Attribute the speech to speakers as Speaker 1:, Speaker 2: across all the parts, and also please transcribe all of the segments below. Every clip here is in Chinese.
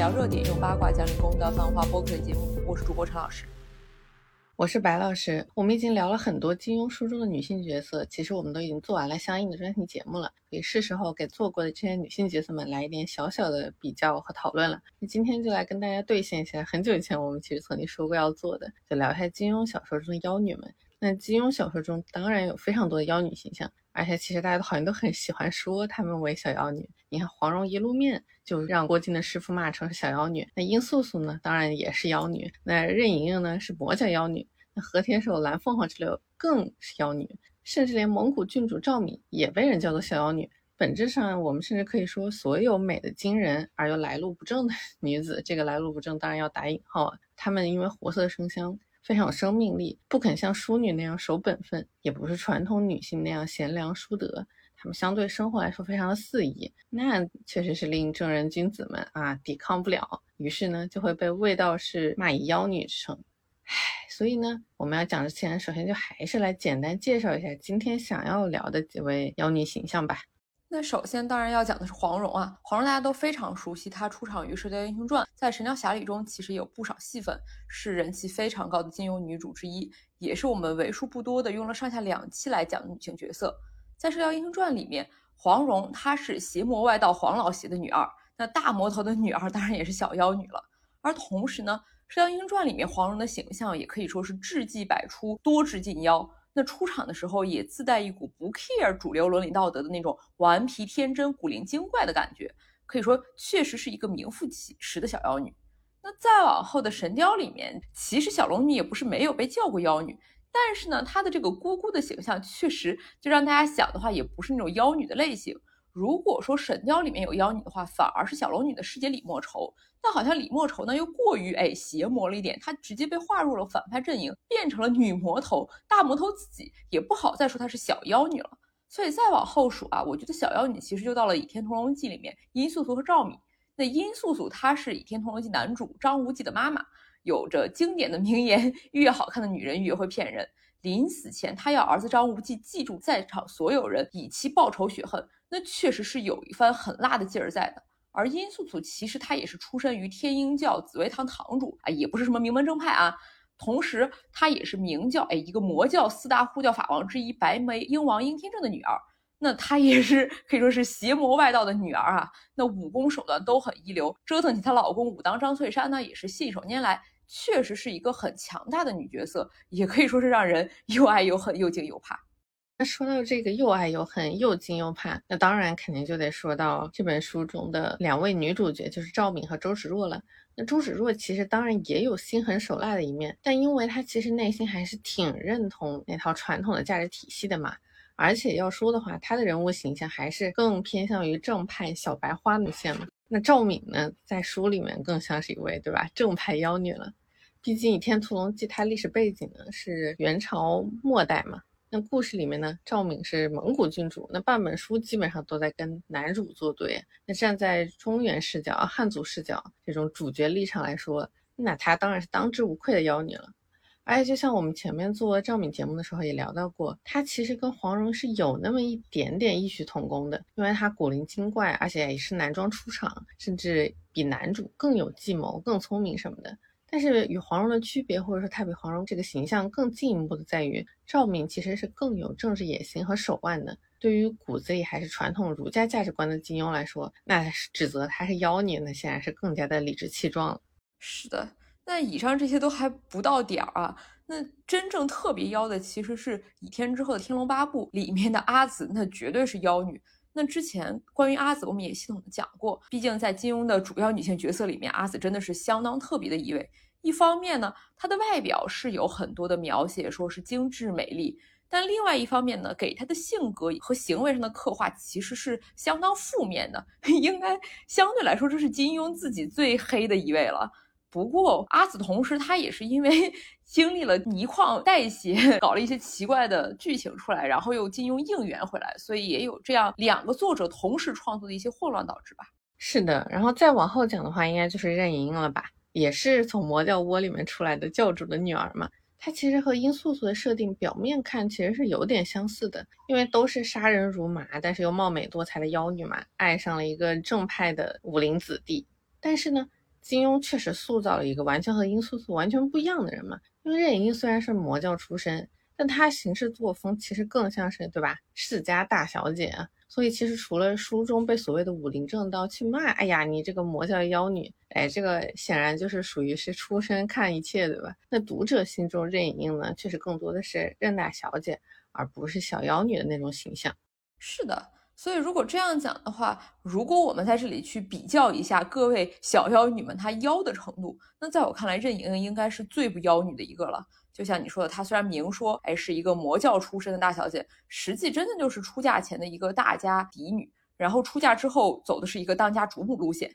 Speaker 1: 聊热点，用八卦讲理工的繁华播客节目。我是主播陈老师，
Speaker 2: 我是白老师。我们已经聊了很多金庸书中的女性角色，其实我们都已经做完了相应的专题节目了，也是时候给做过的这些女性角色们来一点小小的比较和讨论了。那今天就来跟大家兑现一下很久以前我们其实曾经说过要做的，就聊一下金庸小说中的妖女们。那金庸小说中当然有非常多的妖女形象，而且其实大家都好像都很喜欢说她们为小妖女。你看黄蓉一露面就让郭靖的师傅骂成是小妖女，那殷素素呢，当然也是妖女。那任盈盈呢是魔教妖女，那和田守、蓝凤凰之流更是妖女，甚至连蒙古郡主赵敏也被人叫做小妖女。本质上，我们甚至可以说，所有美的惊人而又来路不正的女子，这个来路不正当然要打引号啊，她们因为活色生香。非常有生命力，不肯像淑女那样守本分，也不是传统女性那样贤良淑德。她们相对生活来说非常的肆意，那确实是令正人君子们啊抵抗不了。于是呢，就会被卫道士骂以妖女之称。唉，所以呢，我们要讲之前，首先就还是来简单介绍一下今天想要聊的几位妖女形象吧。
Speaker 1: 那首先当然要讲的是黄蓉啊，黄蓉大家都非常熟悉，她出场于《射雕英雄传》，在《神雕侠侣》中其实有不少戏份，是人气非常高的金庸女主之一，也是我们为数不多的用了上下两期来讲的女性角色。在《射雕英雄传》里面，黄蓉她是邪魔外道黄老邪的女儿，那大魔头的女儿当然也是小妖女了。而同时呢，《射雕英雄传》里面黄蓉的形象也可以说是智计百出，多智近妖。那出场的时候也自带一股不 care 主流伦理道德的那种顽皮天真、古灵精怪的感觉，可以说确实是一个名副其实的小妖女。那再往后的神雕里面，其实小龙女也不是没有被叫过妖女，但是呢，她的这个姑姑的形象确实就让大家想的话，也不是那种妖女的类型。如果说神雕里面有妖女的话，反而是小龙女的师姐李莫愁。但好像李莫愁呢又过于哎邪魔了一点，她直接被划入了反派阵营，变成了女魔头。大魔头自己也不好再说她是小妖女了。所以再往后数啊，我觉得小妖女其实就到了《倚天屠龙记》里面，殷素素和赵敏。那殷素素她是《倚天屠龙记》男主张无忌的妈妈，有着经典的名言：越好看的女人越会骗人。临死前，她要儿子张无忌记住在场所有人，以期报仇雪恨。那确实是有一番狠辣的劲儿在的。而殷素素其实她也是出身于天鹰教紫薇堂堂主啊，也不是什么名门正派啊。同时，她也是明教哎一个魔教四大护教法王之一白眉鹰王殷天正的女儿。那她也是可以说是邪魔外道的女儿啊。那武功手段都很一流，折腾起她老公武当张翠山呢也是信手拈来，确实是一个很强大的女角色，也可以说是让人又爱又恨，又敬又怕。
Speaker 2: 那说到这个又爱又恨又惊又怕，那当然肯定就得说到这本书中的两位女主角，就是赵敏和周芷若了。那周芷若其实当然也有心狠手辣的一面，但因为她其实内心还是挺认同那套传统的价值体系的嘛。而且要说的话，她的人物形象还是更偏向于正派小白花路线嘛。那赵敏呢，在书里面更像是一位对吧正派妖女了。毕竟《倚天屠龙记》它历史背景呢是元朝末代嘛。那故事里面呢，赵敏是蒙古郡主，那半本书基本上都在跟男主作对。那站在中原视角、汉族视角这种主角立场来说，那她当然是当之无愧的妖女了。而且就像我们前面做赵敏节目的时候也聊到过，她其实跟黄蓉是有那么一点点异曲同工的，因为她古灵精怪，而且也是男装出场，甚至比男主更有计谋、更聪明什么的。但是与黄蓉的区别，或者说她比黄蓉这个形象更进一步的在于，赵敏其实是更有政治野心和手腕的。对于骨子里还是传统儒家价值观的金庸来说，那指责她是妖女，那显然是更加的理直气壮了。
Speaker 1: 是的，那以上这些都还不到点儿啊，那真正特别妖的其实是倚天之后的《天龙八部》里面的阿紫，那绝对是妖女。那之前关于阿紫，我们也系统的讲过。毕竟在金庸的主要女性角色里面，阿紫真的是相当特别的一位。一方面呢，她的外表是有很多的描写，说是精致美丽；但另外一方面呢，给她的性格和行为上的刻画其实是相当负面的。应该相对来说，这是金庸自己最黑的一位了。不过阿紫同时，她也是因为经历了泥矿代谢，搞了一些奇怪的剧情出来，然后又金庸应援回来，所以也有这样两个作者同时创作的一些混乱导致吧。
Speaker 2: 是的，然后再往后讲的话，应该就是任盈盈了吧，也是从魔教窝里面出来的教主的女儿嘛。她其实和殷素素的设定表面看其实是有点相似的，因为都是杀人如麻，但是又貌美多才的妖女嘛，爱上了一个正派的武林子弟。但是呢。金庸确实塑造了一个完全和殷素素完全不一样的人嘛。因为任盈盈虽然是魔教出身，但她行事作风其实更像是对吧世家大小姐啊。所以其实除了书中被所谓的武林正道去骂，哎呀你这个魔教妖女，哎这个显然就是属于是出身看一切对吧？那读者心中任盈盈呢，确实更多的是任大小姐，而不是小妖女的那种形象。
Speaker 1: 是的。所以，如果这样讲的话，如果我们在这里去比较一下各位小妖女们她妖的程度，那在我看来，任盈盈应该是最不妖女的一个了。就像你说的，她虽然明说哎是一个魔教出身的大小姐，实际真的就是出嫁前的一个大家嫡女，然后出嫁之后走的是一个当家主母路线。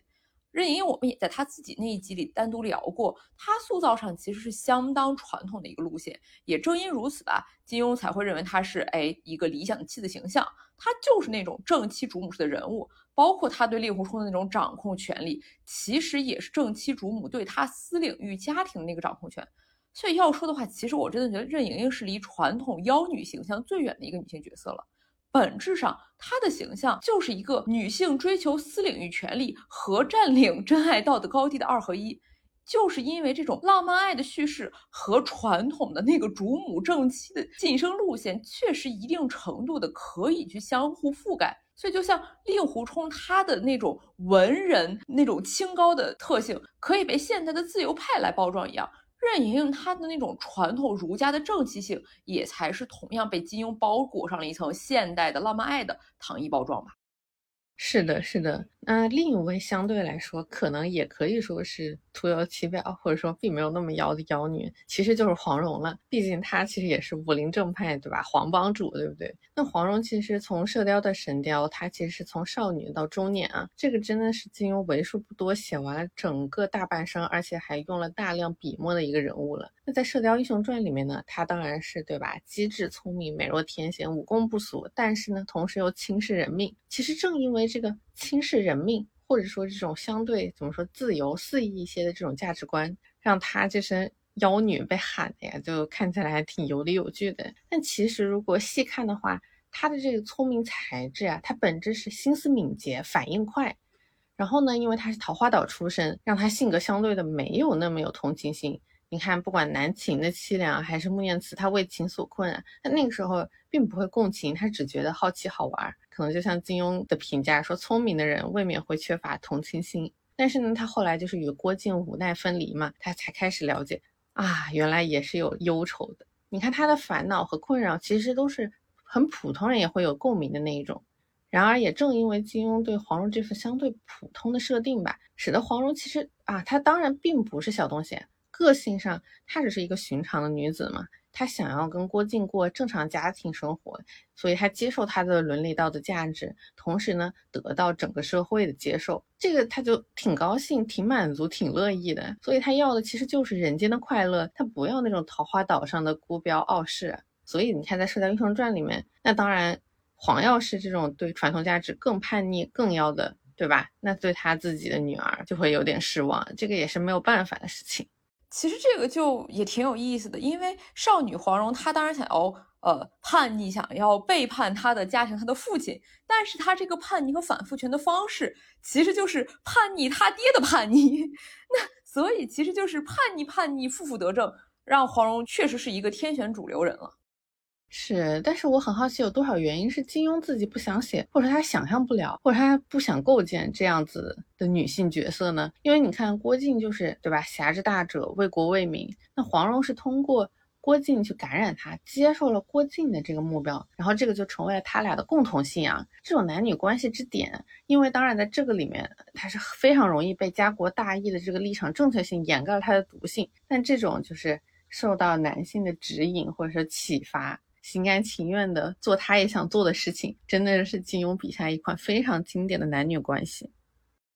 Speaker 1: 任盈盈，我们也在她自己那一集里单独聊过，她塑造上其实是相当传统的一个路线。也正因如此吧，金庸才会认为她是哎一个理想的妻子形象。她就是那种正妻主母式的人物，包括她对令狐冲的那种掌控权力，其实也是正妻主母对她私领域家庭的那个掌控权。所以要说的话，其实我真的觉得任盈盈是离传统妖女形象最远的一个女性角色了。本质上，她的形象就是一个女性追求私领域权利和占领真爱道德高地的二合一。就是因为这种浪漫爱的叙事和传统的那个主母正妻的晋升路线，确实一定程度的可以去相互覆盖。所以，就像令狐冲他的那种文人那种清高的特性，可以被现代的自由派来包装一样。任盈盈她的那种传统儒家的正气性，也才是同样被金庸包裹上了一层现代的浪漫爱的糖衣包装吧。
Speaker 2: 是的，是的。那另一位相对来说，可能也可以说是徒有其表，或者说并没有那么妖的妖女，其实就是黄蓉了。毕竟她其实也是武林正派，对吧？黄帮主，对不对？那黄蓉其实从射雕的神雕，她其实是从少女到中年啊，这个真的是金庸为数不多写完了整个大半生，而且还用了大量笔墨的一个人物了。那在《射雕英雄传》里面呢，她当然是对吧？机智聪明，美若天仙，武功不俗，但是呢，同时又轻视人命。其实正因为这个轻视人命，或者说这种相对怎么说自由肆意一些的这种价值观，让她这身妖女被喊的呀，就看起来还挺有理有据的。但其实如果细看的话，她的这个聪明才智啊，她本质是心思敏捷、反应快。然后呢，因为她是桃花岛出身，让她性格相对的没有那么有同情心。你看，不管南秦的凄凉，还是穆念慈她为情所困啊，她那个时候并不会共情，她只觉得好奇好玩。可能就像金庸的评价说，聪明的人未免会缺乏同情心。但是呢，他后来就是与郭靖无奈分离嘛，他才开始了解啊，原来也是有忧愁的。你看他的烦恼和困扰，其实都是很普通人也会有共鸣的那一种。然而，也正因为金庸对黄蓉这份相对普通的设定吧，使得黄蓉其实啊，她当然并不是小东西，个性上她只是一个寻常的女子嘛。他想要跟郭靖过正常家庭生活，所以他接受他的伦理道德价值，同时呢得到整个社会的接受，这个他就挺高兴、挺满足、挺乐意的。所以他要的其实就是人间的快乐，他不要那种桃花岛上的孤标傲世。所以你看，在《射雕英雄传》里面，那当然黄药师这种对传统价值更叛逆、更要的，对吧？那对他自己的女儿就会有点失望，这个也是没有办法的事情。
Speaker 1: 其实这个就也挺有意思的，因为少女黄蓉她当然想要呃叛逆，想要背叛她的家庭，她的父亲，但是她这个叛逆和反复权的方式，其实就是叛逆他爹的叛逆，那所以其实就是叛逆叛逆，负负得正，让黄蓉确实是一个天选主流人了。
Speaker 2: 是，但是我很好奇，有多少原因是金庸自己不想写，或者他想象不了，或者他不想构建这样子的女性角色呢？因为你看郭靖就是对吧，侠之大者，为国为民。那黄蓉是通过郭靖去感染他，接受了郭靖的这个目标，然后这个就成为了他俩的共同信仰。这种男女关系之点，因为当然在这个里面，他是非常容易被家国大义的这个立场正确性掩盖了他的毒性。但这种就是受到男性的指引或者说启发。心甘情愿的做他也想做的事情，真的是金庸笔下一款非常经典的男女关系。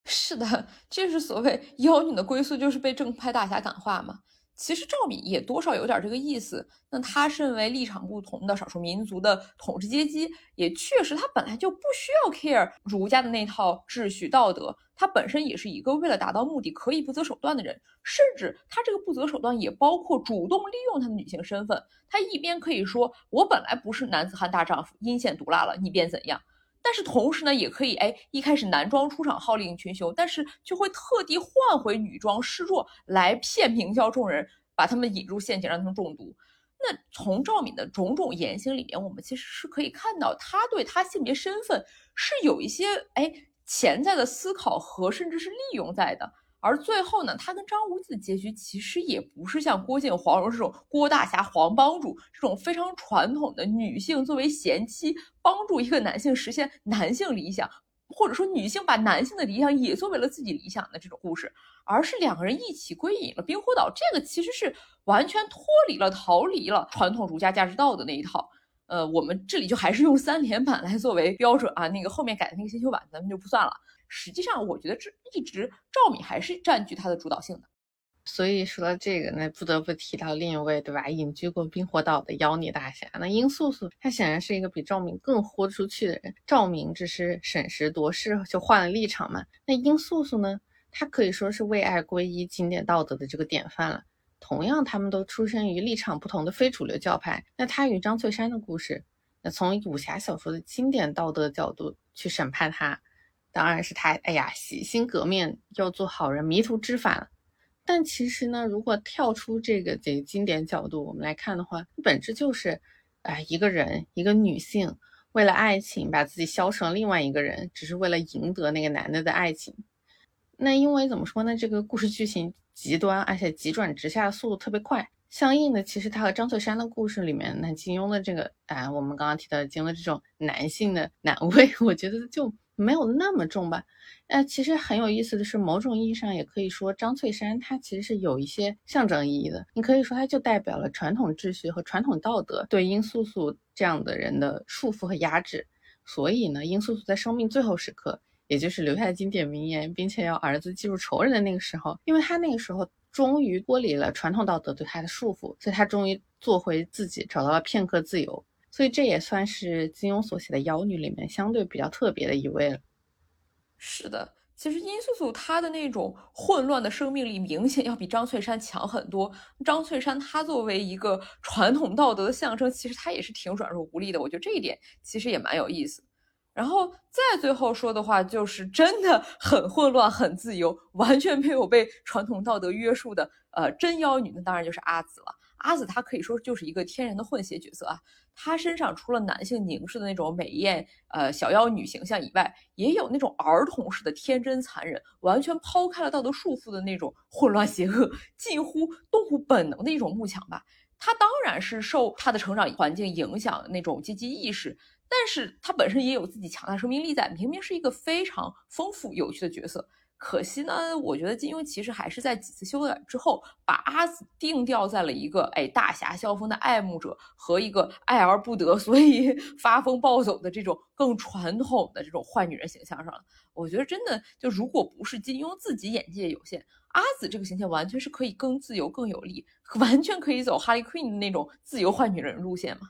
Speaker 1: 是的，这是所谓妖女的归宿，就是被正派大侠感化嘛。其实赵敏也多少有点这个意思。那他身为立场不同的少数民族的统治阶级，也确实他本来就不需要 care 儒家的那套秩序道德。他本身也是一个为了达到目的可以不择手段的人，甚至他这个不择手段也包括主动利用他的女性身份。他一边可以说我本来不是男子汉大丈夫，阴险毒辣了，你便怎样？但是同时呢，也可以哎，一开始男装出场号令群雄，但是就会特地换回女装示弱，来骗明教众人，把他们引入陷阱，让他们中毒。那从赵敏的种种言行里面，我们其实是可以看到，她对她性别身份是有一些哎潜在的思考和甚至是利用在的。而最后呢，他跟张无忌的结局其实也不是像郭靖、黄蓉这种郭大侠、黄帮主这种非常传统的女性作为贤妻帮助一个男性实现男性理想，或者说女性把男性的理想也作为了自己理想的这种故事，而是两个人一起归隐了冰火岛。这个其实是完全脱离了、逃离了传统儒家价值道的那一套。呃，我们这里就还是用三连版来作为标准啊，那个后面改的那个新修版咱们就不算了。实际上，我觉得这一直赵敏还是占据他的主导性的。
Speaker 2: 所以说到这个，那不得不提到另一位，对吧？隐居过冰火岛的妖孽大侠，那殷素素，她显然是一个比赵敏更豁出去的人。赵敏只是审时度势，就换了立场嘛。那殷素素呢？她可以说是为爱皈依、经典道德的这个典范了。同样，他们都出身于立场不同的非主流教派。那她与张翠山的故事，那从武侠小说的经典道德角度去审判她。当然是他，哎呀，洗心革面，要做好人，迷途知返了。但其实呢，如果跳出这个这个经典角度，我们来看的话，本质就是，哎，一个人，一个女性，为了爱情把自己削成另外一个人，只是为了赢得那个男的的爱情。那因为怎么说呢？这个故事剧情极端，而且急转直下的速度特别快。相应的，其实他和张翠山的故事里面，那金庸的这个，啊，我们刚刚提到金庸的这种男性的男味，我觉得就。没有那么重吧，呃，其实很有意思的是，某种意义上也可以说张翠山他其实是有一些象征意义的。你可以说他就代表了传统秩序和传统道德对殷素素这样的人的束缚和压制。所以呢，殷素素在生命最后时刻，也就是留下经典名言，并且要儿子记住仇人的那个时候，因为他那个时候终于脱离了传统道德对他的束缚，所以他终于做回自己，找到了片刻自由。所以这也算是金庸所写的妖女里面相对比较特别的一位了。
Speaker 1: 是的，其实殷素素她的那种混乱的生命力明显要比张翠山强很多。张翠山她作为一个传统道德的象征，其实她也是挺软弱无力的。我觉得这一点其实也蛮有意思。然后再最后说的话，就是真的很混乱、很自由，完全没有被传统道德约束的呃真妖女，那当然就是阿紫了。阿紫她可以说就是一个天然的混血角色啊，她身上除了男性凝视的那种美艳呃小妖女形象以外，也有那种儿童式的天真残忍，完全抛开了道德束缚的那种混乱邪恶，近乎动物本能的一种慕强吧。她当然是受她的成长环境影响那种阶级意识，但是她本身也有自己强大生命力在，明明是一个非常丰富有趣的角色。可惜呢，我觉得金庸其实还是在几次修改之后，把阿紫定调在了一个哎大侠萧峰的爱慕者和一个爱而不得，所以 发疯暴走的这种更传统的这种坏女人形象上了。我觉得真的就如果不是金庸自己眼界有限，阿紫这个形象完全是可以更自由、更有力，完全可以走哈利 queen 的那种自由坏女人路线嘛。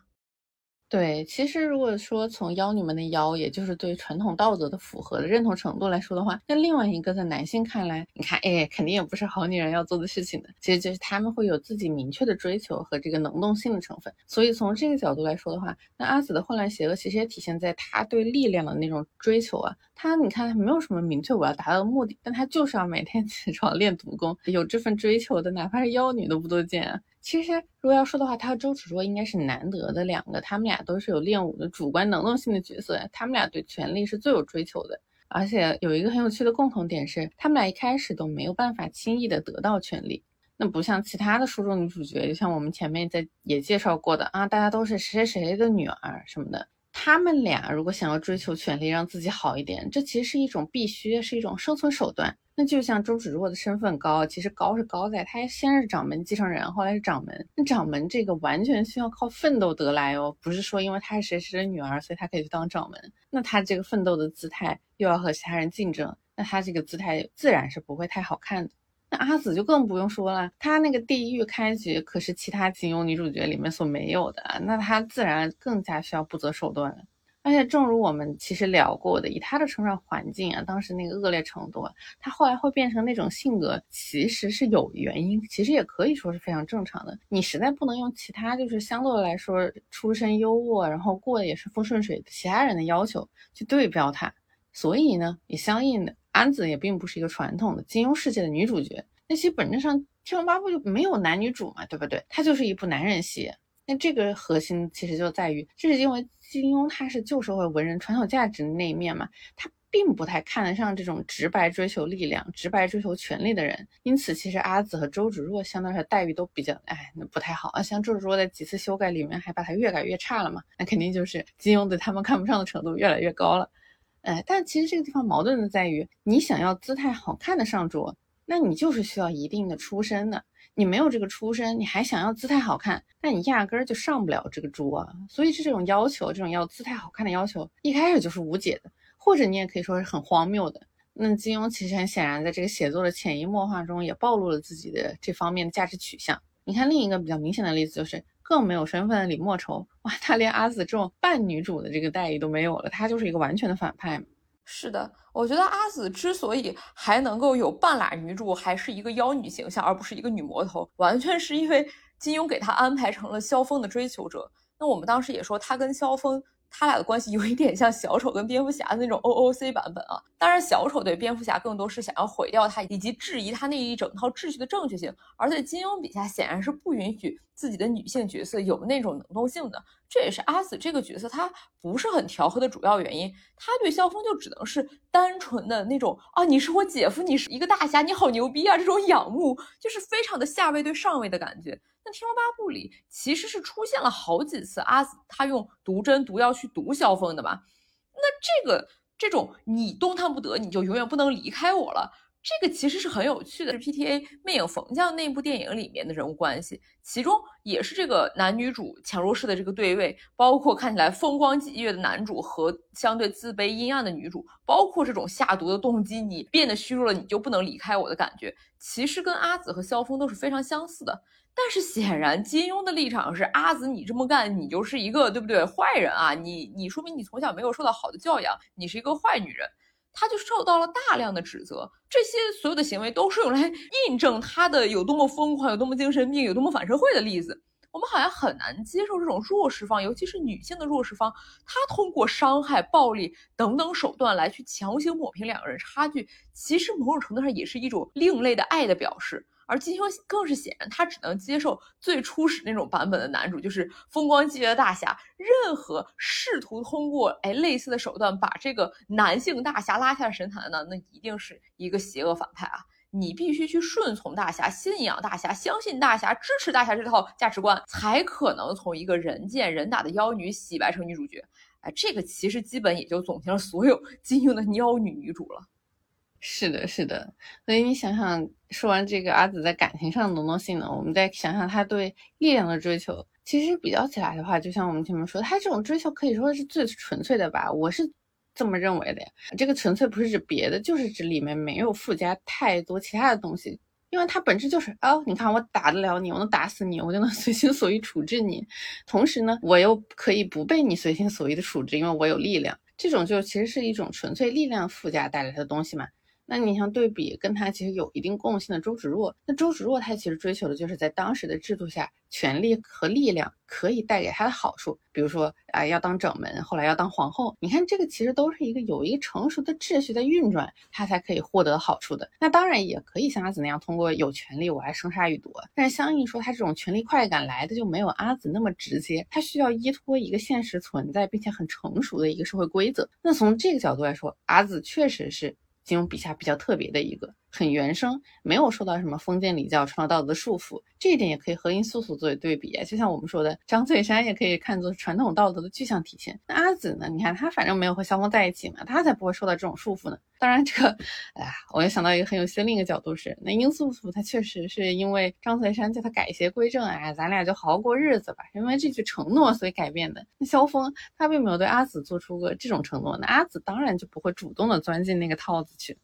Speaker 2: 对，其实如果说从妖女们的妖，也就是对传统道德的符合的认同程度来说的话，那另外一个在男性看来，你看，哎，肯定也不是好女人要做的事情的。其实就是他们会有自己明确的追求和这个能动性的成分。所以从这个角度来说的话，那阿紫的混乱邪恶其实也体现在他对力量的那种追求啊。他你看，没有什么明确我要达到的目的，但他就是要每天 起床练武功，有这份追求的，哪怕是妖女都不多见啊。其实，如果要说的话，他和周芷若应该是难得的两个，他们俩都是有练武的主观能动性的角色，他们俩对权力是最有追求的。而且有一个很有趣的共同点是，他们俩一开始都没有办法轻易的得到权力。那不像其他的书中女主角，就像我们前面在也介绍过的啊，大家都是谁谁谁的女儿什么的。他们俩如果想要追求权利，让自己好一点，这其实是一种必须，是一种生存手段。那就像周芷若的身份高，其实高是高在她先是掌门继承人，后来是掌门。那掌门这个完全需要靠奋斗得来哦，不是说因为她是谁谁的女儿，所以她可以去当掌门。那她这个奋斗的姿态又要和其他人竞争，那她这个姿态自然是不会太好看的。那阿紫就更不用说了，她那个地狱开局可是其他金庸女主角里面所没有的，那她自然更加需要不择手段了。而且正如我们其实聊过的，以她的成长环境啊，当时那个恶劣程度啊，他后来会变成那种性格，其实是有原因，其实也可以说是非常正常的。你实在不能用其他就是相对来说出身优渥，然后过得也是风顺水其他人的要求去对标他，所以呢，也相应的，安子也并不是一个传统的金庸世界的女主角。那其实本质上《天龙八部》就没有男女主嘛，对不对？它就是一部男人戏。那这个核心其实就在于，这是因为金庸他是旧社会文人传统价值的那一面嘛，他并不太看得上这种直白追求力量、直白追求权力的人。因此，其实阿紫和周芷若相对来说待遇都比较，哎，那不太好啊。像周芷若在几次修改里面还把他越改越差了嘛，那肯定就是金庸对他们看不上的程度越来越高了。哎，但其实这个地方矛盾的在于，你想要姿态好看的上桌，那你就是需要一定的出身的。你没有这个出身，你还想要姿态好看，那你压根儿就上不了这个桌啊！所以是这种要求，这种要姿态好看的要求，一开始就是无解的，或者你也可以说是很荒谬的。那金庸其实很显然在这个写作的潜移默化中，也暴露了自己的这方面的价值取向。你看另一个比较明显的例子，就是更没有身份的李莫愁，哇，她连阿紫这种半女主的这个待遇都没有了，她就是一个完全的反派。
Speaker 1: 是的，我觉得阿紫之所以还能够有半拉女主，还是一个妖女形象，而不是一个女魔头，完全是因为金庸给她安排成了萧峰的追求者。那我们当时也说，他跟萧峰。他俩的关系有一点像小丑跟蝙蝠侠的那种 OOC 版本啊，当然小丑对蝙蝠侠更多是想要毁掉他，以及质疑他那一整套秩序的正确性，而在金庸笔下显然是不允许自己的女性角色有那种能动性的，这也是阿紫这个角色她不是很调和的主要原因。她对萧峰就只能是单纯的那种啊，你是我姐夫，你是一个大侠，你好牛逼啊，这种仰慕就是非常的下位对上位的感觉。那《天龙八部》里其实是出现了好几次阿紫她用毒针毒药去毒萧峰的吧？那这个这种你动弹不得，你就永远不能离开我了。这个其实是很有趣的，是 P.T.A. 魅影冯将那部电影里面的人物关系，其中也是这个男女主强弱势的这个对位，包括看起来风光霁月的男主和相对自卑阴暗的女主，包括这种下毒的动机，你变得虚弱了，你就不能离开我的感觉，其实跟阿紫和萧峰都是非常相似的。但是显然金庸的立场是阿紫，你这么干，你就是一个对不对坏人啊？你你说明你从小没有受到好的教养，你是一个坏女人。他就受到了大量的指责，这些所有的行为都是用来 印证他的有多么疯狂、有多么精神病、有多么反社会的例子。我们好像很难接受这种弱势方，尤其是女性的弱势方，她通过伤害、暴力等等手段来去强行抹平两个人差距，其实某种程度上也是一种另类的爱的表示。而金庸更是显然，他只能接受最初始那种版本的男主，就是风光霁月的大侠。任何试图通过哎类似的手段把这个男性大侠拉下神坛的，那一定是一个邪恶反派啊！你必须去顺从大侠，信仰大侠，相信大侠，支持大侠这套价值观，才可能从一个人见人打的妖女洗白成女主角。哎，这个其实基本也就总结了所有金庸的妖女女主了。
Speaker 2: 是的，是的，所以你想想，说完这个阿紫在感情上的能动性呢，我们再想想他对力量的追求。其实比较起来的话，就像我们前面说，他这种追求可以说是最纯粹的吧，我是这么认为的呀。这个纯粹不是指别的，就是指里面没有附加太多其他的东西，因为它本质就是哦，你看我打得了你，我能打死你，我就能 随心所欲处置你，同时呢，我又可以不被你随心所欲的处置，因为我有力量。这种就其实是一种纯粹力量附加带来的东西嘛。那你像对比跟他其实有一定共性的周芷若，那周芷若她其实追求的就是在当时的制度下，权力和力量可以带给她的好处，比如说啊要当掌门，后来要当皇后，你看这个其实都是一个有一个成熟的秩序在运转，她才可以获得好处的。那当然也可以像阿紫那样通过有权利我来生杀予夺，但是相应说他这种权力快感来的就没有阿紫那么直接，他需要依托一个现实存在并且很成熟的一个社会规则。那从这个角度来说，阿紫确实是。金庸笔下比较特别的一个。很原生，没有受到什么封建礼教、传统道德的束缚，这一点也可以和殷素素作为对比啊。就像我们说的，张翠山也可以看作传统道德的具象体现。那阿紫呢？你看她反正没有和萧峰在一起嘛，她才不会受到这种束缚呢。当然，这个，哎呀，我又想到一个很有趣的另一个角度是，那殷素素她确实是因为张翠山叫她改邪归正，哎，咱俩就好好过日子吧，因为这句承诺所以改变的。那萧峰他并没有对阿紫做出过这种承诺，那阿紫当然就不会主动的钻进那个套子去。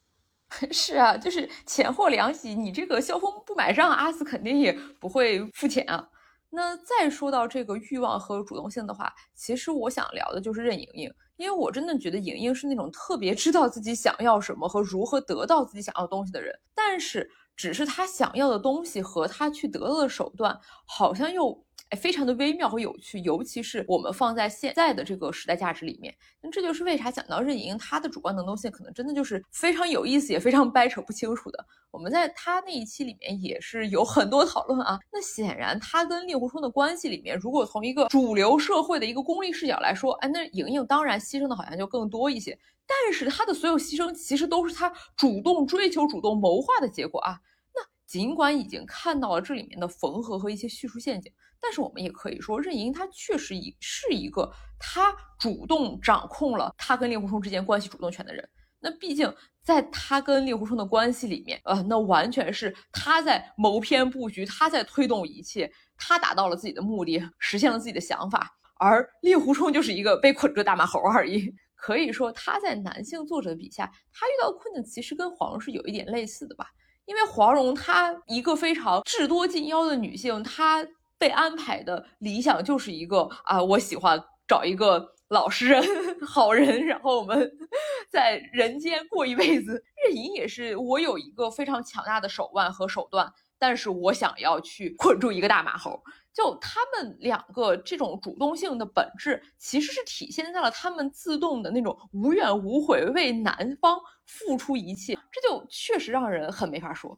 Speaker 1: 是啊，就是钱货两喜，你这个萧峰不买账，阿紫肯定也不会付钱啊。那再说到这个欲望和主动性的话，其实我想聊的就是任盈盈，因为我真的觉得盈盈是那种特别知道自己想要什么和如何得到自己想要东西的人，但是只是她想要的东西和她去得到的手段好像又。非常的微妙和有趣，尤其是我们放在现在的这个时代价值里面，那这就是为啥讲到任盈盈，她的主观能动性可能真的就是非常有意思，也非常掰扯不清楚的。我们在她那一期里面也是有很多讨论啊。那显然她跟令狐冲的关系里面，如果从一个主流社会的一个功利视角来说，哎，那莹莹当然牺牲的好像就更多一些，但是她的所有牺牲其实都是她主动追求、主动谋划的结果啊。那尽管已经看到了这里面的缝合和一些叙述陷阱。但是我们也可以说，任盈她确实一是一个她主动掌控了她跟令狐冲之间关系主动权的人。那毕竟在她跟令狐冲的关系里面，呃，那完全是她在谋篇布局，她在推动一切，她达到了自己的目的，实现了自己的想法，而令狐冲就是一个被捆住的大马猴而已。可以说，他在男性作者的笔下，他遇到困境其实跟黄蓉是有一点类似的吧？因为黄蓉她一个非常智多近妖的女性，她。被安排的理想就是一个啊，我喜欢找一个老实人、好人，然后我们 在人间过一辈子。任盈也是，我有一个非常强大的手腕和手段，但是我想要去捆住一个大马猴。就他们两个这种主动性的本质，其实是体现在了他们自动的那种无怨无悔为男方付出一切，这就确实让人很没法说。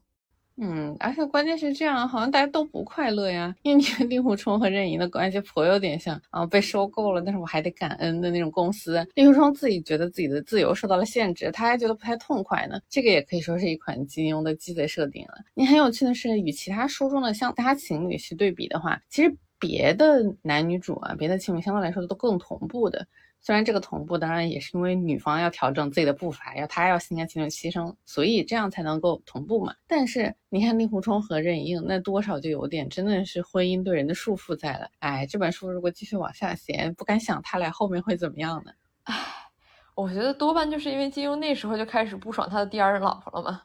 Speaker 2: 嗯，而且关键是这样，好像大家都不快乐呀。因为你看令狐冲和任盈的关系颇有点像啊，被收购了，但是我还得感恩的那种公司。令狐冲自己觉得自己的自由受到了限制，他还觉得不太痛快呢。这个也可以说是一款金庸的鸡贼设定了。你很有趣的是，与其他书中的像大情侣去对比的话，其实别的男女主啊，别的情侣相对来说都更同步的。虽然这个同步当然也是因为女方要调整自己的步伐，要她要心甘情愿牺牲，所以这样才能够同步嘛。但是你看令狐冲和任盈盈，那多少就有点真的是婚姻对人的束缚在了。哎，这本书如果继续往下写，不敢想他俩后面会怎么样呢？
Speaker 1: 唉，我觉得多半就是因为金庸那时候就开始不爽他的第二任老婆了嘛。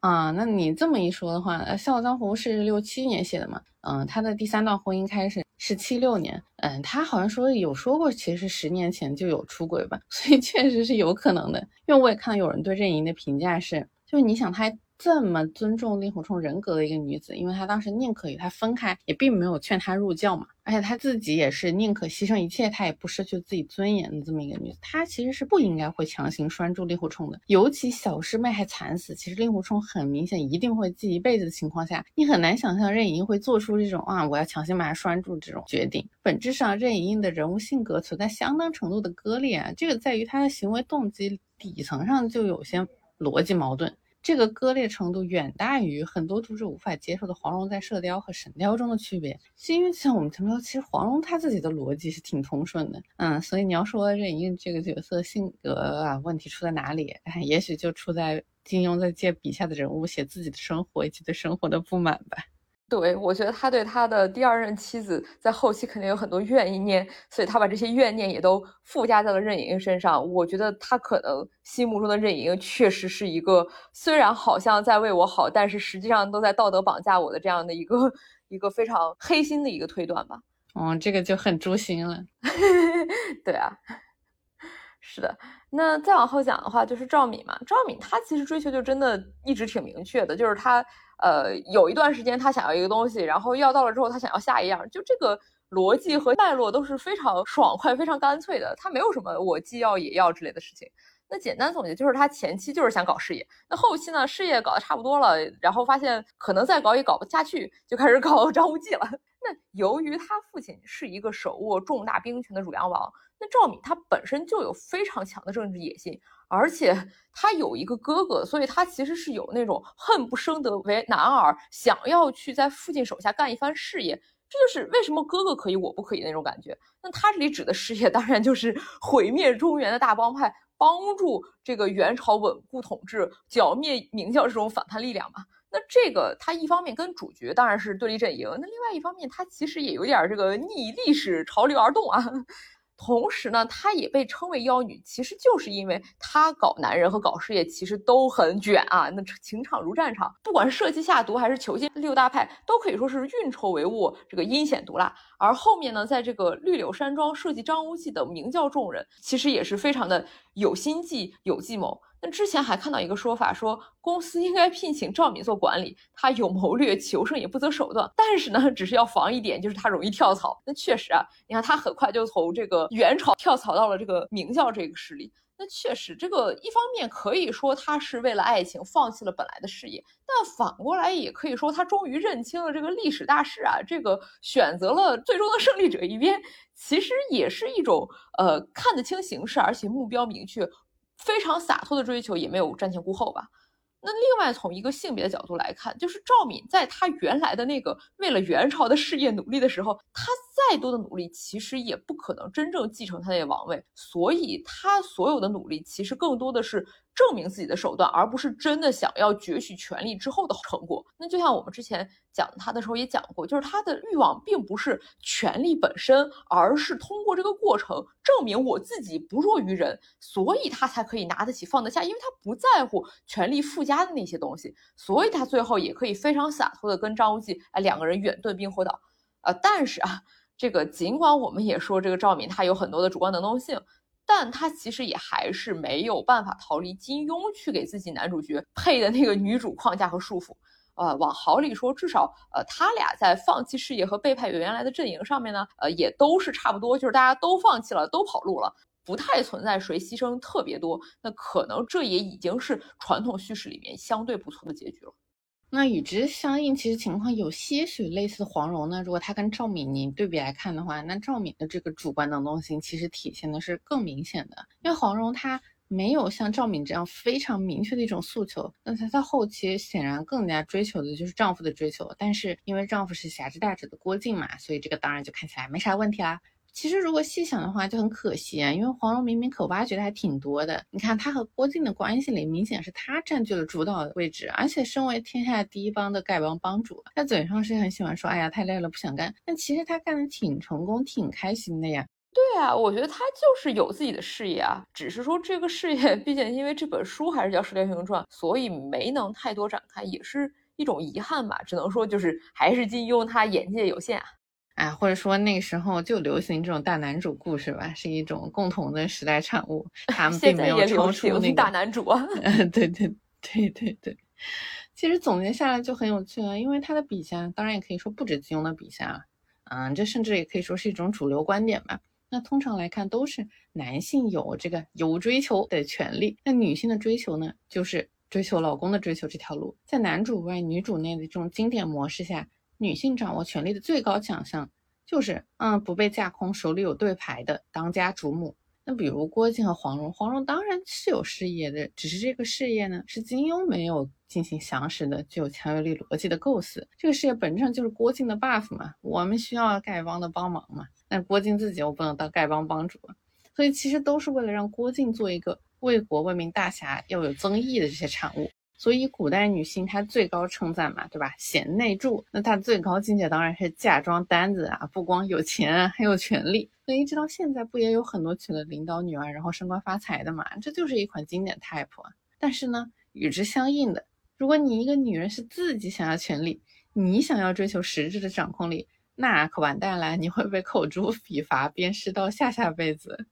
Speaker 2: 啊，那你这么一说的话，《笑傲江湖》是六七年写的嘛？嗯，他的第三段婚姻开始是七六年。嗯，他好像说有说过，其实十年前就有出轨吧，所以确实是有可能的。因为我也看到有人对任盈的评价是，就是你想他。这么尊重令狐冲人格的一个女子，因为她当时宁可与他分开，也并没有劝他入教嘛。而且她自己也是宁可牺牲一切，她也不失去自己尊严的这么一个女子。她其实是不应该会强行拴住令狐冲的。尤其小师妹还惨死，其实令狐冲很明显一定会记一辈子的情况下，你很难想象任盈盈会做出这种啊，我要强行把他拴住这种决定。本质上，任盈盈的人物性格存在相当程度的割裂啊，这个在于她的行为动机底层上就有些逻辑矛盾。这个割裂程度远大于很多读者无法接受的黄蓉在《射雕》和《神雕》中的区别。是因为像我们前面说，其实黄蓉她自己的逻辑是挺通顺的，嗯，所以你要说任盈这个角色性格啊问题出在哪里，也许就出在金庸在借笔下的人物写自己的生活以及对生活的不满吧。
Speaker 1: 对，我觉得他对他的第二任妻子在后期肯定有很多怨念，所以他把这些怨念也都附加在了任盈盈身上。我觉得他可能心目中的任盈盈确实是一个虽然好像在为我好，但是实际上都在道德绑架我的这样的一个一个非常黑心的一个推断吧。
Speaker 2: 嗯，这个就很诛心了。
Speaker 1: 对啊，是的。那再往后讲的话，就是赵敏嘛。赵敏她其实追求就真的一直挺明确的，就是她。呃，有一段时间他想要一个东西，然后要到了之后他想要下一样，就这个逻辑和脉络都是非常 爽快、非常干脆的。他没有什么我既要也要之类的事情。那简单总结就是他前期就是想搞事业，那后期呢事业搞得差不多了，然后发现可能再搞也搞不下去，就开始搞 张无忌了。那由于他父亲是一个手握重大兵权的汝阳王，那赵敏他本身就有非常强的政治野心。而且他有一个哥哥，所以他其实是有那种恨不生得为男儿，想要去在父亲手下干一番事业。这就是为什么哥哥可以，我不可以那种感觉。那他这里指的事业，当然就是毁灭中原的大帮派，帮助这个元朝稳固统治，剿灭明教这种反叛力量嘛。那这个他一方面跟主角当然是对立阵营，那另外一方面他其实也有点这个逆历史潮流而动啊。同时呢，她也被称为妖女，其实就是因为她搞男人和搞事业其实都很卷啊，那情场如战场，不管是设计下毒还是囚禁，六大派都可以说是运筹帷幄，这个阴险毒辣。而后面呢，在这个绿柳山庄设计张无忌的明教众人，其实也是非常的有心计、有计谋。那之前还看到一个说法，说公司应该聘请赵敏做管理，他有谋略，求胜也不择手段。但是呢，只是要防一点，就是他容易跳槽。那确实啊，你看他很快就从这个元朝跳槽到了这个明教这个势力。那确实，这个一方面可以说他是为了爱情放弃了本来的事业，但反过来也可以说他终于认清了这个历史大势啊，这个选择了最终的胜利者一边，其实也是一种呃看得清形势，而且目标明确。非常洒脱的追求，也没有瞻前顾后吧。那另外从一个性别的角度来看，就是赵敏在她原来的那个为了元朝的事业努力的时候，她再多的努力其实也不可能真正继承他的王位，所以他所有的努力其实更多的是。证明自己的手段，而不是真的想要攫取权力之后的成果。那就像我们之前讲他的时候也讲过，就是他的欲望并不是权力本身，而是通过这个过程证明我自己不弱于人，所以他才可以拿得起放得下，因为他不在乎权力附加的那些东西，所以他最后也可以非常洒脱的跟张无忌哎两个人远遁冰火岛。呃，但是啊，这个尽管我们也说这个赵敏她有很多的主观能动性。但他其实也还是没有办法逃离金庸去给自己男主角配的那个女主框架和束缚。呃，往好里说，至少呃，他俩在放弃事业和背叛原来的阵营上面呢，呃，也都是差不多，就是大家都放弃了，都跑路了，不太存在谁牺牲特别多。那可能这也已经是传统叙事里面相对不错的结局了。
Speaker 2: 那与之相应，其实情况有些许类似黄蓉呢。如果她跟赵敏您对比来看的话，那赵敏的这个主观能动性其实体现的是更明显的，因为黄蓉她没有像赵敏这样非常明确的一种诉求，那她在后期显然更加追求的就是丈夫的追求，但是因为丈夫是侠之大者的郭靖嘛，所以这个当然就看起来没啥问题啦。其实，如果细想的话，就很可惜啊，因为黄蓉明明可挖掘的还挺多的。你看，她和郭靖的关系里，明显是她占据了主导的位置，而且身为天下第一帮的丐帮帮主，她嘴上是很喜欢说，哎呀，太累了，不想干。但其实她干的挺成功，挺开心的呀。
Speaker 1: 对啊，我觉得她就是有自己的事业啊，只是说这个事业，毕竟因为这本书还是叫《射雕英雄传》，所以没能太多展开，也是一种遗憾吧。只能说，就是还是金庸他眼界有限啊。
Speaker 2: 啊，或者说那个时候就流行这种大男主故事吧，是一种共同的时代产物。他们并没有超出那个
Speaker 1: 大男主啊。
Speaker 2: 对对对对对，其实总结下来就很有趣了，因为他的笔下，当然也可以说不止金庸的笔下，嗯，这甚至也可以说是一种主流观点吧。那通常来看，都是男性有这个有追求的权利，那女性的追求呢，就是追求老公的追求这条路，在男主外女主内的这种经典模式下。女性掌握权力的最高奖项，就是嗯不被架空，手里有对牌的当家主母。那比如郭靖和黄蓉，黄蓉当然是有事业的，只是这个事业呢是金庸没有进行详实的、具有强有力逻辑的构思。这个事业本质上就是郭靖的 buff 嘛，我们需要丐帮的帮忙嘛。那郭靖自己又不能当丐帮帮主，所以其实都是为了让郭靖做一个为国为民大侠，要有增益的这些产物。所以，古代女性她最高称赞嘛，对吧？贤内助，那她最高境界当然是嫁妆单子啊，不光有钱啊，还有权利。所以一直到现在，不也有很多娶了领导女儿，然后升官发财的嘛？这就是一款经典 type。但是呢，与之相应的，如果你一个女人是自己想要权利，你想要追求实质的掌控力，那可完蛋了，你会被口诛笔伐，鞭尸到下下辈子。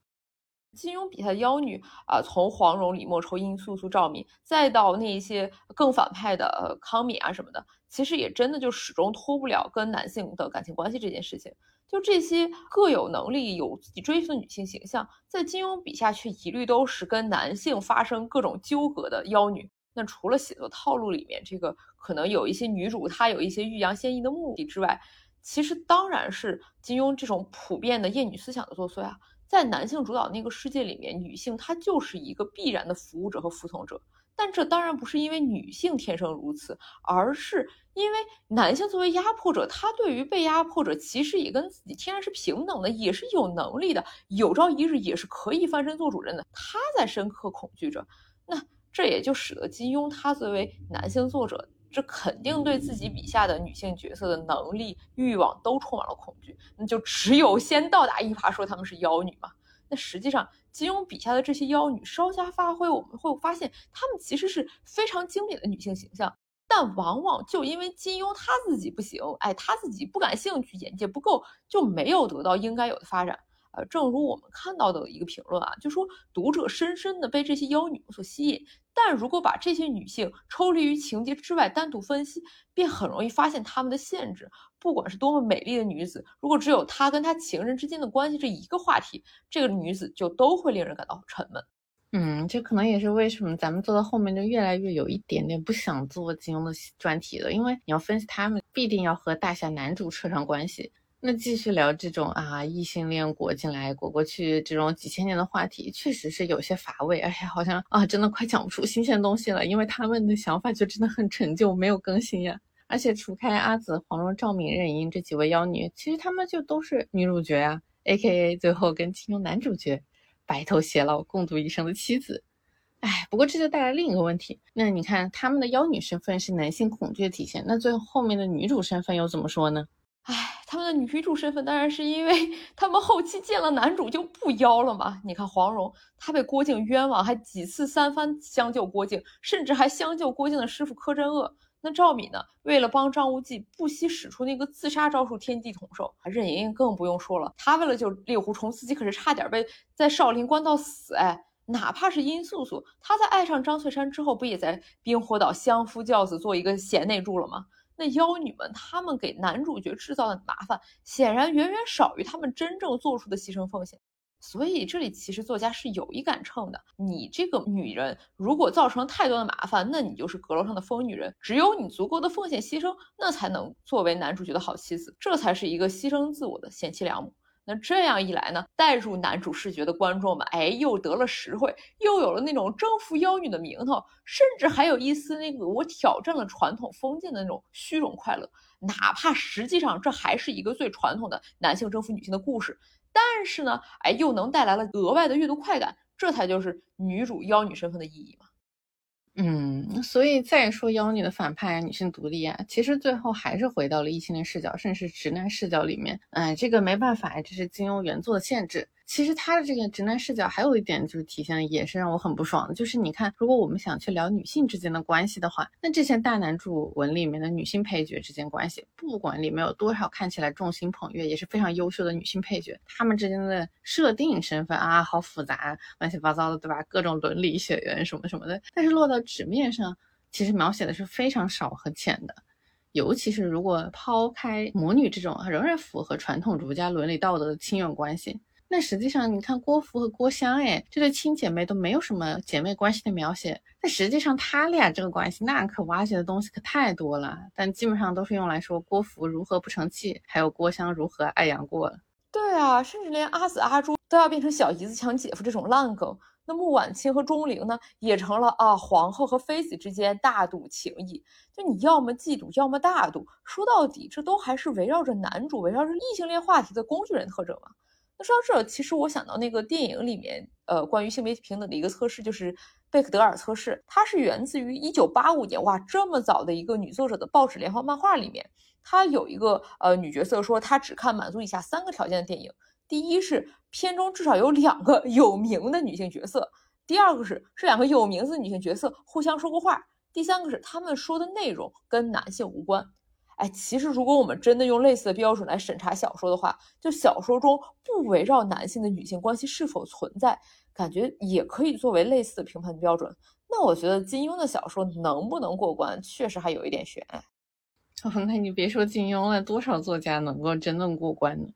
Speaker 1: 金庸笔下的妖女啊，从黄蓉、李莫愁、殷素素、赵敏，再到那些更反派的呃康敏啊什么的，其实也真的就始终脱不了跟男性的感情关系这件事情。就这些各有能力、有自己追求的女性形象，在金庸笔下却一律都是跟男性发生各种纠葛的妖女。那除了写作套路里面这个可能有一些女主她有一些欲扬先抑的目的之外，其实当然是金庸这种普遍的厌女思想的作祟啊。在男性主导那个世界里面，女性她就是一个必然的服务者和服从者。但这当然不是因为女性天生如此，而是因为男性作为压迫者，他对于被压迫者其实也跟自己天然是平等的，也是有能力的，有朝一日也是可以翻身做主人的。他在深刻恐惧着，那这也就使得金庸他作为男性作者。这肯定对自己笔下的女性角色的能力、欲望都充满了恐惧。那就只有先倒打一耙，说她们是妖女嘛。那实际上，金庸笔下的这些妖女稍加发挥，我们会发现她们其实是非常经典的女性形象。但往往就因为金庸他自己不行，哎，他自己不感兴趣，眼界不够，就没有得到应该有的发展。呃，正如我们看到的一个评论啊，就说读者深深的被这些妖女所吸引，但如果把这些女性抽离于情节之外单独分析，便很容易发现她们的限制。不管是多么美丽的女子，如果只有她跟她情人之间的关系这一个话题，这个女子就都会令人感到沉闷。
Speaker 2: 嗯，这可能也是为什么咱们做到后面就越来越有一点点不想做金庸的专题了，因为你要分析他们，必定要和大侠男主扯上关系。那继续聊这种啊异性恋裹进来裹过去这种几千年的话题，确实是有些乏味。哎呀，好像啊真的快讲不出新鲜东西了，因为他们的想法就真的很陈旧，没有更新呀。而且除开阿紫、黄蓉、赵敏、任盈这几位妖女，其实她们就都是女主角啊，A.K.A 最后跟金庸男主角白头偕老、共度一生的妻子。哎，不过这就带来另一个问题，那你看他们的妖女身份是男性恐惧的体现，那最后后面的女主身份又怎么说呢？
Speaker 1: 唉，他们的女主身份当然是因为他们后期见了男主就不妖了嘛。你看黄蓉，她被郭靖冤枉，还几次三番相救郭靖，甚至还相救郭靖的师傅柯镇恶。那赵敏呢，为了帮张无忌，不惜使出那个自杀招数天地统寿。任盈盈更不用说了，她为了救猎狐虫，自己可是差点被在少林关到死。哎，哪怕是殷素素，她在爱上张翠山之后，不也在冰火岛相夫教子，做一个贤内助了吗？那妖女们，她们给男主角制造的麻烦，显然远远少于她们真正做出的牺牲奉献。所以这里其实作家是有一杆秤的。你这个女人如果造成太多的麻烦，那你就是阁楼上的疯女人。只有你足够的奉献牺牲，那才能作为男主角的好妻子。这才是一个牺牲自我的贤妻良母。那这样一来呢，带入男主视觉的观众们，哎，又得了实惠，又有了那种征服妖女的名头，甚至还有一丝那个我挑战了传统封建的那种虚荣快乐。哪怕实际上这还是一个最传统的男性征服女性的故事，但是呢，哎，又能带来了额外的阅读快感，这才就是女主妖女身份的意义嘛。
Speaker 2: 嗯，所以再说妖女的反派女性独立啊，其实最后还是回到了异性恋视角，甚至是直男视角里面。哎，这个没办法，这是金庸原作的限制。其实他的这个直男视角还有一点就是体现的也是让我很不爽的，就是你看，如果我们想去聊女性之间的关系的话，那这些大男主文里面的女性配角之间关系，不管里面有多少看起来众星捧月也是非常优秀的女性配角，她们之间的设定身份啊，好复杂，乱七八糟的，对吧？各种伦理血缘什么什么的，但是落到纸面上，其实描写的是非常少和浅的，尤其是如果抛开母女这种仍然符合传统儒家伦理道德的亲缘关系。那实际上，你看郭芙和郭襄，哎，这对亲姐妹都没有什么姐妹关系的描写。但实际上，他俩这个关系，那可挖掘的东西可太多了。但基本上都是用来说郭芙如何不成器，还有郭襄如何爱杨过了。
Speaker 1: 对啊，甚至连阿紫阿朱都要变成小姨子抢姐夫这种烂梗。那穆婉清和钟灵呢，也成了啊皇后和妃子之间大赌情谊。就你要么嫉妒，要么大度。说到底，这都还是围绕着男主，围绕着异性恋话题的工具人特征嘛。那说到这，其实我想到那个电影里面，呃，关于性别平等的一个测试，就是贝克德尔测试。它是源自于一九八五年，哇，这么早的一个女作者的报纸连环漫画里面。它有一个呃女角色说，她只看满足以下三个条件的电影：第一是片中至少有两个有名的女性角色；第二个是这两个有名字的女性角色互相说过话；第三个是他们说的内容跟男性无关。哎，其实如果我们真的用类似的标准来审查小说的话，就小说中不围绕男性的女性关系是否存在，感觉也可以作为类似的评判标准。那我觉得金庸的小说能不能过关，确实还有一点悬。
Speaker 2: 哦，那你别说金庸了，多少作家能够真正过关呢？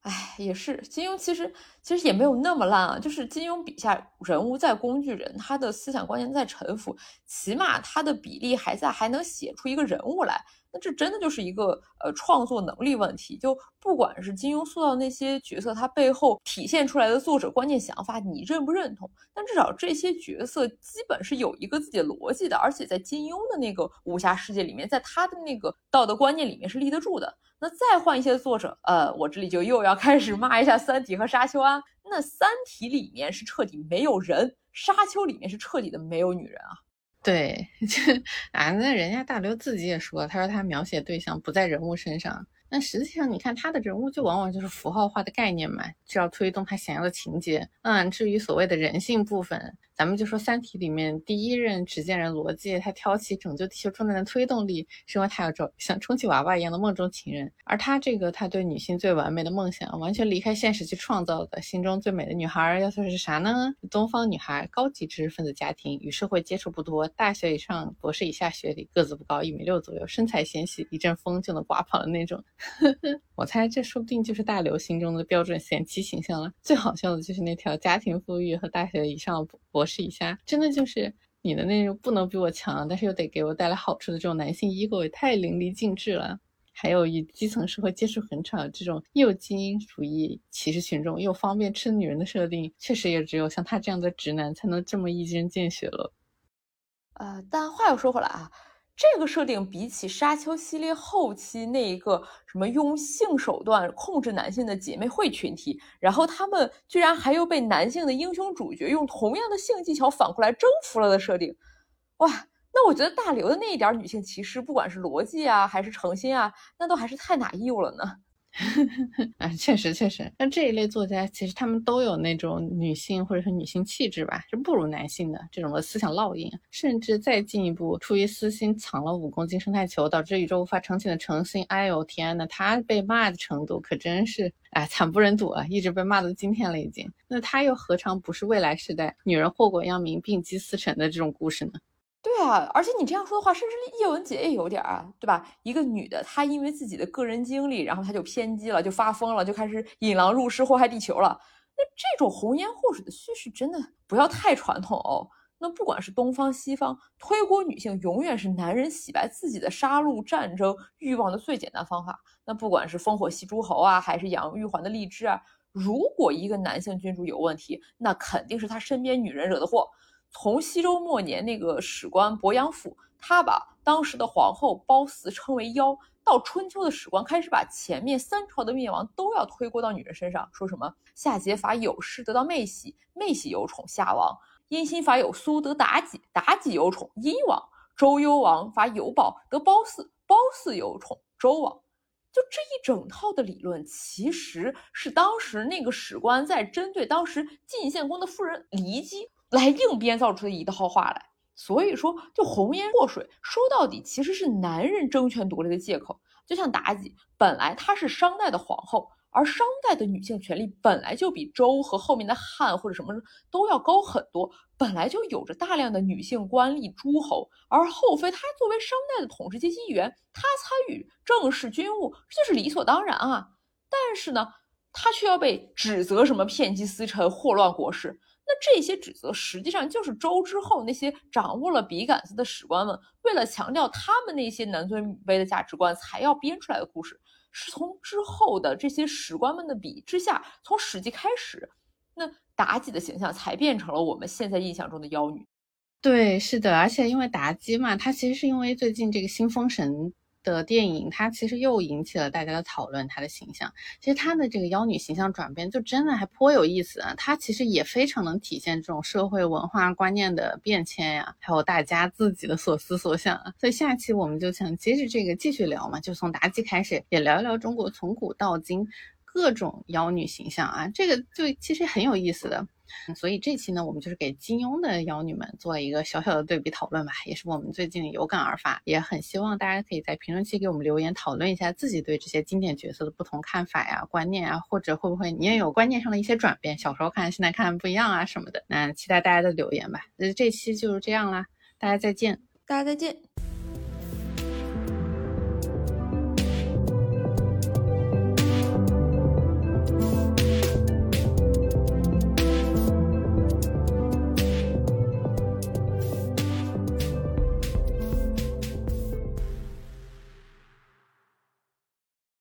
Speaker 1: 哎，也是，金庸其实其实也没有那么烂啊，就是金庸笔下人物在工具人，他的思想观念在沉浮，起码他的比例还在，还能写出一个人物来。那这真的就是一个呃创作能力问题，就不管是金庸塑造那些角色，他背后体现出来的作者观念想法，你认不认同？但至少这些角色基本是有一个自己的逻辑的，而且在金庸的那个武侠世界里面，在他的那个道德观念里面是立得住的。那再换一些作者，呃，我这里就又要开始骂一下《三体》和《沙丘》啊。那《三体》里面是彻底没有人，《沙丘》里面是彻底的没有女人啊。
Speaker 2: 对，这 啊，那人家大刘自己也说，他说他描写对象不在人物身上。那实际上，你看他的人物就往往就是符号化的概念嘛，就要推动他想要的情节。嗯，至于所谓的人性部分。咱们就说《三体》里面第一任执剑人罗辑，他挑起拯救地球重担的推动力，是因为他有找像充气娃娃一样的梦中情人。而他这个他对女性最完美的梦想，完全离开现实去创造的心中最美的女孩，要说是啥呢？东方女孩，高级知识分子家庭，与社会接触不多，大学以上、博士以下学历，个子不高，一米六左右，身材纤细，一阵风就能刮跑的那种。我猜这说不定就是大刘心中的标准贤妻形象了。最好笑的就是那条家庭富裕和大学以上博士。试一下，真的就是你的那种不能比我强，但是又得给我带来好处的这种男性 ego 也太淋漓尽致了。还有与基层社会接触很少这种又精英主义歧视群众又方便吃女人的设定，确实也只有像他这样的直男才能这么一针见血了。
Speaker 1: 呃，但话又说回来啊。这个设定比起沙丘系列后期那一个什么用性手段控制男性的姐妹会群体，然后他们居然还有被男性的英雄主角用同样的性技巧反过来征服了的设定，哇，那我觉得大刘的那一点女性歧视，不管是逻辑啊还是诚心啊，那都还是太哪意了呢。
Speaker 2: 啊，确实确实，那这一类作家其实他们都有那种女性或者是女性气质吧，是不如男性的这种的思想烙印，甚至再进一步，出于私心藏了五公斤生态球，导致宇宙无法成型的诚心。哎呦天呐，他被骂的程度可真是哎惨不忍睹啊，一直被骂到今天了已经。那他又何尝不是未来时代女人祸国殃民、病机四沉的这种故事呢？
Speaker 1: 对啊，而且你这样说的话，甚至叶文洁也有点啊，对吧？一个女的，她因为自己的个人经历，然后她就偏激了，就发疯了，就开始引狼入室，祸害地球了。那这种红颜祸水的叙事，真的不要太传统哦。那不管是东方西方，推锅女性永远是男人洗白自己的杀戮、战争欲望的最简单方法。那不管是烽火戏诸侯啊，还是养玉环的荔枝啊，如果一个男性君主有问题，那肯定是他身边女人惹的祸。从西周末年那个史官伯阳府，他把当时的皇后褒姒称为妖；到春秋的史官开始把前面三朝的灭亡都要推锅到女人身上，说什么夏桀伐有事得到妹喜，妹喜有宠夏王；殷辛伐有苏得妲己，妲己有宠殷王；周幽王伐有宝得褒姒，褒姒有宠周王。就这一整套的理论，其实是当时那个史官在针对当时晋献公的夫人骊姬。来硬编造出的一套话来，所以说就红颜祸水，说到底其实是男人争权夺利的借口。就像妲己，本来她是商代的皇后，而商代的女性权利本来就比周和后面的汉或者什么都要高很多，本来就有着大量的女性官吏诸侯，而后妃她作为商代的统治阶级一员，她参与政事军务，这就是理所当然啊。但是呢，她却要被指责什么骗妻私臣、祸乱国事。那这些指责实际上就是周之后那些掌握了笔杆子的史官们，为了强调他们那些男尊女卑的价值观，才要编出来的故事。是从之后的这些史官们的笔之下，从《史记》开始，那妲己的形象才变成了我们现在印象中的妖女。
Speaker 2: 对，是的，而且因为妲己嘛，她其实是因为最近这个新封神。的电影，它其实又引起了大家的讨论。她的形象，其实她的这个妖女形象转变，就真的还颇有意思啊。她其实也非常能体现这种社会文化观念的变迁呀，还有大家自己的所思所想啊。所以下期我们就想接着这个继续聊嘛，就从妲己开始，也聊一聊中国从古到今各种妖女形象啊。这个就其实很有意思的。所以这期呢，我们就是给金庸的妖女们做了一个小小的对比讨论吧，也是我们最近有感而发，也很希望大家可以在评论区给我们留言讨论一下自己对这些经典角色的不同看法呀、观念啊，或者会不会你也有观念上的一些转变，小时候看现在看不一样啊什么的，那期待大家的留言吧。那这期就是这样啦，大家再见，
Speaker 1: 大家再见。